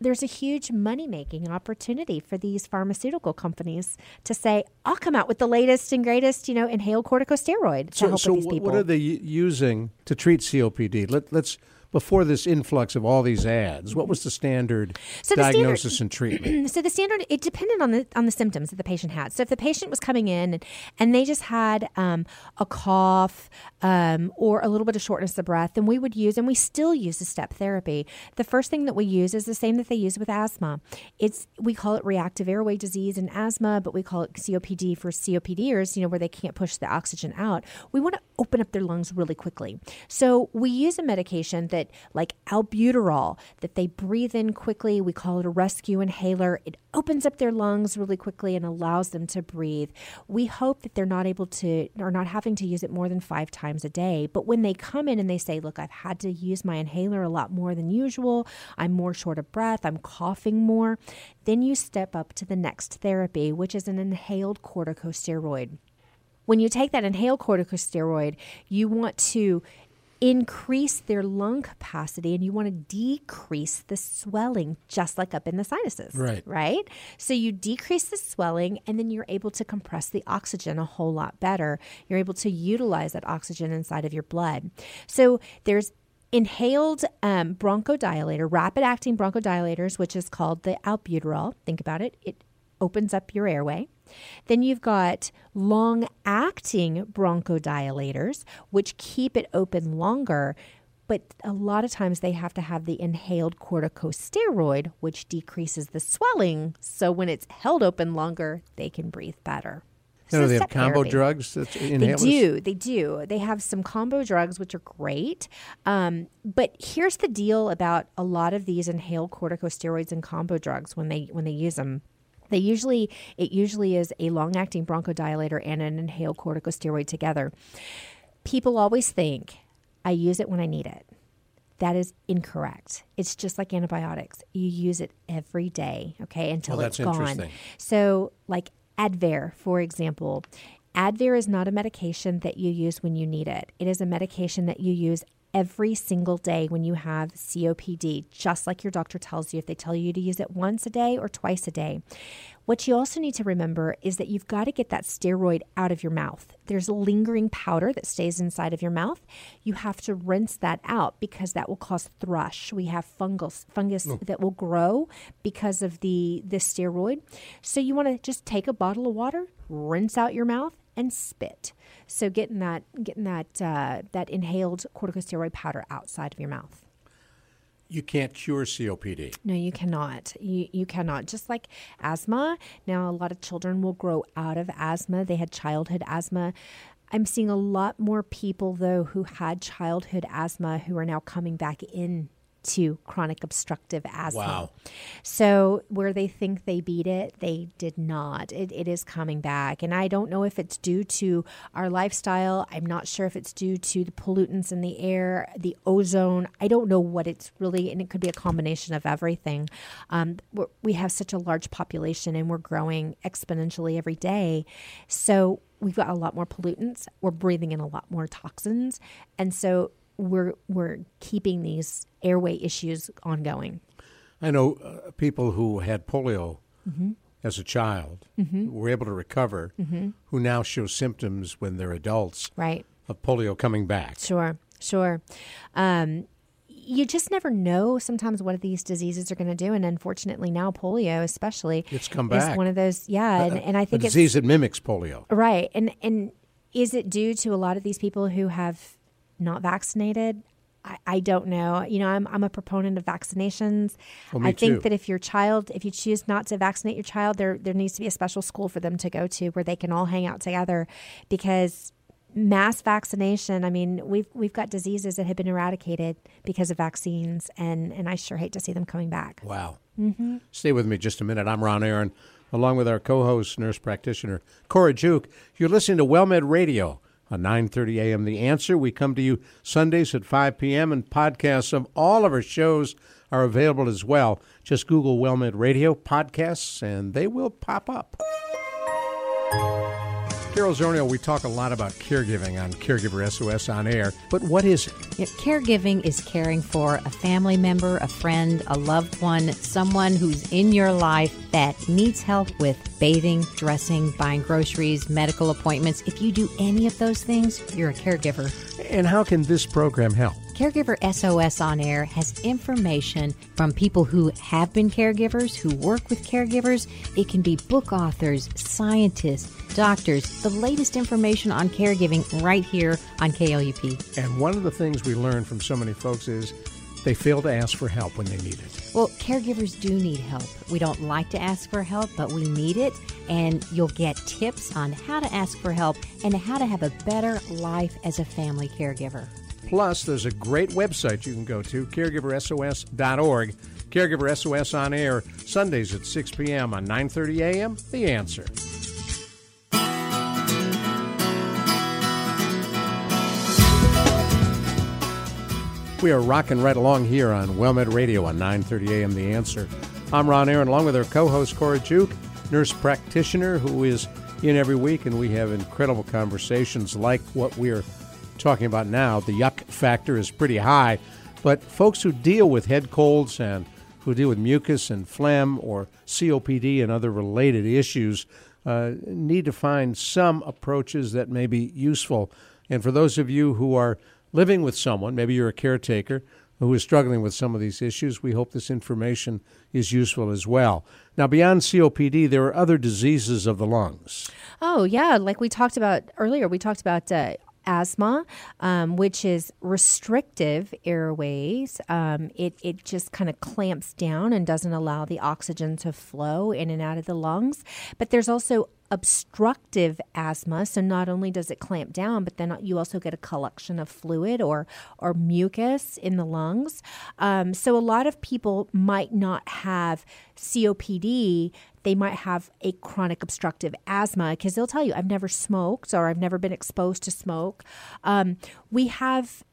there's a huge money making opportunity for these pharmaceutical companies to say, I'll come out with the latest and greatest, you know, inhaled corticosteroid to so, help so with these people. What are they using to treat COPD? Let, let's before this influx of all these ads, what was the standard so the diagnosis standard, and treatment? So the standard it depended on the on the symptoms that the patient had. So if the patient was coming in and, and they just had um, a cough um, or a little bit of shortness of breath, then we would use and we still use the step therapy. The first thing that we use is the same that they use with asthma. It's we call it reactive airway disease in asthma, but we call it COPD for COPDers. You know where they can't push the oxygen out. We want to open up their lungs really quickly. So we use a medication that like albuterol that they breathe in quickly. We call it a rescue inhaler. It opens up their lungs really quickly and allows them to breathe. We hope that they're not able to or not having to use it more than 5 times a day. But when they come in and they say, "Look, I've had to use my inhaler a lot more than usual. I'm more short of breath, I'm coughing more." Then you step up to the next therapy, which is an inhaled corticosteroid when you take that inhaled corticosteroid, you want to increase their lung capacity and you want to decrease the swelling just like up in the sinuses right. right? So you decrease the swelling and then you're able to compress the oxygen a whole lot better. You're able to utilize that oxygen inside of your blood. So there's inhaled um, bronchodilator rapid acting bronchodilators which is called the albuterol. Think about it. It opens up your airway then you've got long acting bronchodilators, which keep it open longer. But a lot of times they have to have the inhaled corticosteroid, which decreases the swelling. So when it's held open longer, they can breathe better. So no, they have combo therapy. drugs. They do. They do. They have some combo drugs, which are great. Um, but here's the deal about a lot of these inhaled corticosteroids and combo drugs when they when they use them. They usually it usually is a long-acting bronchodilator and an inhaled corticosteroid together. People always think I use it when I need it. That is incorrect. It's just like antibiotics. You use it every day, okay, until well, it's gone. So, like Advair, for example, Advair is not a medication that you use when you need it. It is a medication that you use every single day when you have COPD, just like your doctor tells you if they tell you to use it once a day or twice a day. What you also need to remember is that you've got to get that steroid out of your mouth. There's lingering powder that stays inside of your mouth. You have to rinse that out because that will cause thrush. We have fungus fungus oh. that will grow because of the the steroid. So you want to just take a bottle of water, rinse out your mouth and spit. So getting that getting that uh, that inhaled corticosteroid powder outside of your mouth. You can't cure COPD. No, you cannot. You you cannot. Just like asthma. Now a lot of children will grow out of asthma. They had childhood asthma. I'm seeing a lot more people though who had childhood asthma who are now coming back in to chronic obstructive asthma. Wow. So, where they think they beat it, they did not. It, it is coming back. And I don't know if it's due to our lifestyle. I'm not sure if it's due to the pollutants in the air, the ozone. I don't know what it's really, and it could be a combination of everything. Um, we have such a large population and we're growing exponentially every day. So, we've got a lot more pollutants. We're breathing in a lot more toxins. And so, we're we're keeping these airway issues ongoing. I know uh, people who had polio mm-hmm. as a child mm-hmm. were able to recover, mm-hmm. who now show symptoms when they're adults. Right. Of polio coming back. Sure. Sure. Um, you just never know sometimes what these diseases are going to do. And unfortunately, now polio, especially, It's come is back. one of those. Yeah. And, and I A think it's disease that mimics polio. Right. And and is it due to a lot of these people who have not vaccinated? I, I don't know. You know, I'm I'm a proponent of vaccinations. Well, I think too. that if your child, if you choose not to vaccinate your child, there there needs to be a special school for them to go to where they can all hang out together because mass vaccination, I mean, we've we've got diseases that have been eradicated because of vaccines and and I sure hate to see them coming back. Wow. Mm-hmm. Stay with me just a minute. I'm Ron Aaron, along with our co-host, nurse practitioner Cora Juke. You're listening to WellMed Radio on 9:30 a.m. The Answer. We come to you Sundays at 5 p.m. and podcasts of all of our shows are available as well. Just Google WellMed Radio podcasts, and they will pop up. Carol Zernial, we talk a lot about caregiving on Caregiver SOS on air, but what is it? Yeah, caregiving is caring for a family member, a friend, a loved one, someone who's in your life that needs help with bathing, dressing, buying groceries, medical appointments. If you do any of those things, you're a caregiver. And how can this program help? Caregiver SOS on air has information from people who have been caregivers, who work with caregivers. It can be book authors, scientists, doctors, the latest information on caregiving right here on KLUP. And one of the things we learn from so many folks is they fail to ask for help when they need it. Well, caregivers do need help. We don't like to ask for help, but we need it. And you'll get tips on how to ask for help and how to have a better life as a family caregiver. Plus, there's a great website you can go to, caregiversos.org. Caregiver SOS on air, Sundays at 6 p.m. on 9.30 a.m. The Answer. We are rocking right along here on WellMed Radio on 9:30 a.m. The Answer. I'm Ron Aaron, along with our co-host Cora Juke, nurse practitioner who is in every week, and we have incredible conversations like what we're talking about now. The yuck factor is pretty high, but folks who deal with head colds and who deal with mucus and phlegm or COPD and other related issues uh, need to find some approaches that may be useful. And for those of you who are living with someone, maybe you're a caretaker who is struggling with some of these issues, we hope this information is useful as well. Now, beyond COPD, there are other diseases of the lungs. Oh, yeah. Like we talked about earlier, we talked about uh, asthma, um, which is restrictive airways. Um, it, it just kind of clamps down and doesn't allow the oxygen to flow in and out of the lungs. But there's also obstructive asthma so not only does it clamp down but then you also get a collection of fluid or or mucus in the lungs um, so a lot of people might not have copd they might have a chronic obstructive asthma because they'll tell you i've never smoked or i've never been exposed to smoke um, we have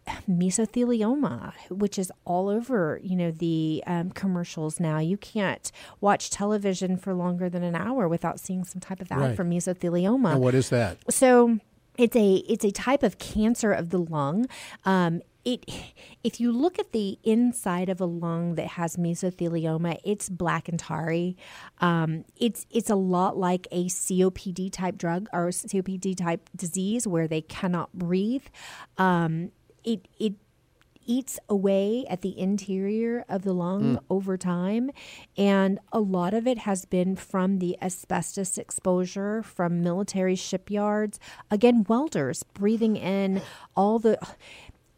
mesothelioma which is all over you know the um, commercials now you can't watch television for longer than an hour without seeing some type of ad Right. for mesothelioma And what is that? so it's a it's a type of cancer of the lung. Um, it if you look at the inside of a lung that has mesothelioma, it's black and tarry. Um, it's it's a lot like a COPD type drug or COPD type disease where they cannot breathe. Um, it it eats away at the interior of the lung over time. And a lot of it has been from the asbestos exposure from military shipyards. Again, welders breathing in all the.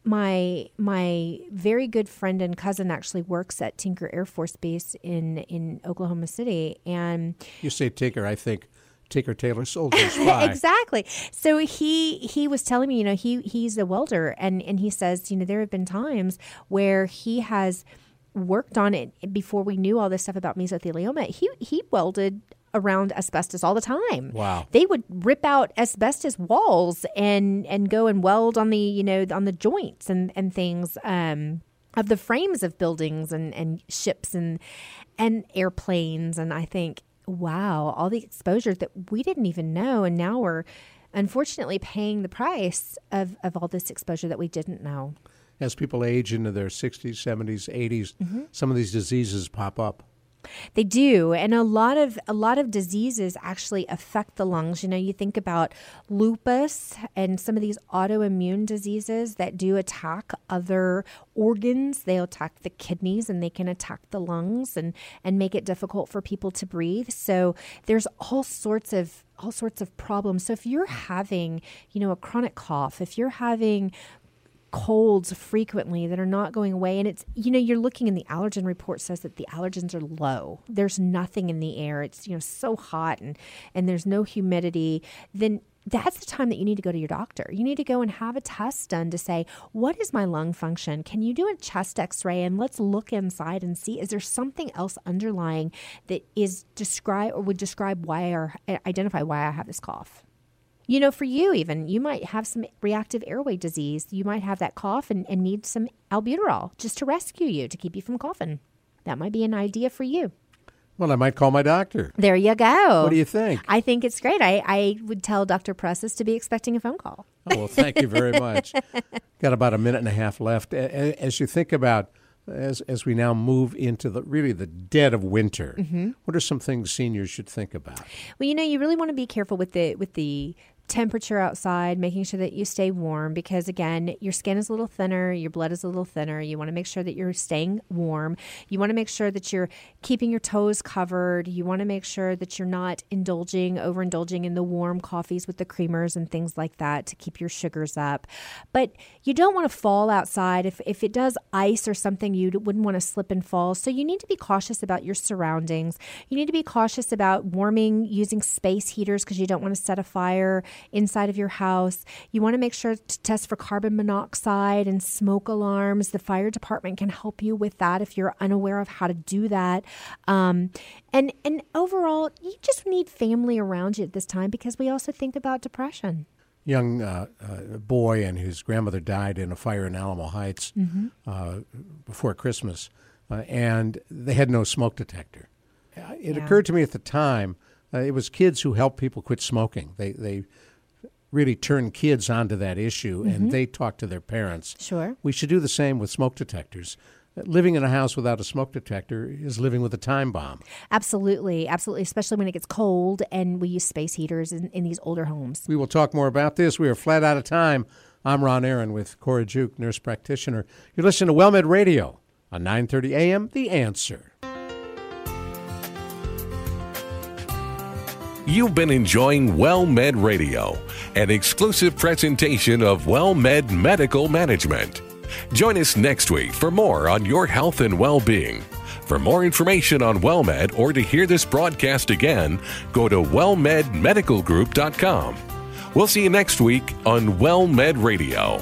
My my very good friend and cousin actually works at Tinker Air Force Base in in Oklahoma City, and You say Tinker, I think Tinker Tailor Soldier Spy. exactly. So he he was telling me, you know, he he's a welder, and and he says, you know, there have been times where he has worked on it before we knew all this stuff about mesothelioma. He he welded around asbestos all the time. Wow. They would rip out asbestos walls and and go and weld on the, you know, on the joints and and things um of the frames of buildings and and ships and and airplanes and I think wow, all the exposure that we didn't even know and now we're unfortunately paying the price of of all this exposure that we didn't know. As people age into their 60s, 70s, 80s, Mm-hmm. some of these diseases pop up. They do, and a lot of a lot of diseases actually affect the lungs. You know, you think about lupus and some of these autoimmune diseases that do attack other organs. They attack the kidneys and they can attack the lungs and and make it difficult for people to breathe. So there's all sorts of all sorts of problems. So if you're having, you know, a chronic cough, if you're having colds frequently that are not going away and it's you know you're looking in the allergen report says that the allergens are low there's nothing in the air it's you know so hot and and there's no humidity then that's the time that you need to go to your doctor. You need to go and have a test done to say, what is my lung function? Can you do a chest x ray and let's look inside and see, is there something else underlying that is describe or would describe why or identify why I have this cough? You know, for you, even, you might have some reactive airway disease. You might have that cough and, and need some albuterol just to rescue you, to keep you from coughing. That might be an idea for you. Well, I might call my doctor. There you go. What do you think? I think it's great. I, I would tell Dr. Presses to be expecting a phone call. Oh, well, thank you very much. Got about a minute and a half left. As you think about as as we now move into the really the dead of winter, mm-hmm. what are some things seniors should think about? Well, you know, you really want to be careful with the with the temperature outside, making sure that you stay warm because, again, your skin is a little thinner, your blood is a little thinner. You want to make sure that you're staying warm. You want to make sure that you're keeping your toes covered. You want to make sure that you're not indulging, overindulging in the warm coffees with the creamers and things like that to keep your sugars up. But you don't want to fall outside. If, if it does ice or something, you wouldn't want to slip and fall. So you need to be cautious about your surroundings. You need to be cautious about warming using space heaters because you don't want to set a fire inside of your house. You want to make sure to test for carbon monoxide and smoke alarms. The fire department can help you with that if you're unaware of how to do that. Um, and and overall, you just need family around you at this time because we also think about depression young uh, uh, boy and his grandmother died in a fire in Alamo Heights mm-hmm. uh, before Christmas, uh, and they had no smoke detector. Uh, it yeah. occurred to me at the time uh, it was kids who helped people quit smoking. They they really turn kids onto that issue mm-hmm. and they talk to their parents. Sure. We should do the same with smoke detectors. Living in a house without a smoke detector is living with a time bomb. Absolutely, absolutely, especially when it gets cold and we use space heaters in, in these older homes. We will talk more about this. We are flat out of time. I'm Ron Aaron with Cora Juke, nurse practitioner. You're listening to WellMed Radio on 9:30 a.m. The Answer. You've been enjoying WellMed Radio, an exclusive presentation of WellMed Medical Management. Join us next week for more on your health and well being. For more information on WellMed or to hear this broadcast again, go to wellmedmedicalgroup.com. We'll see you next week on WellMed Radio.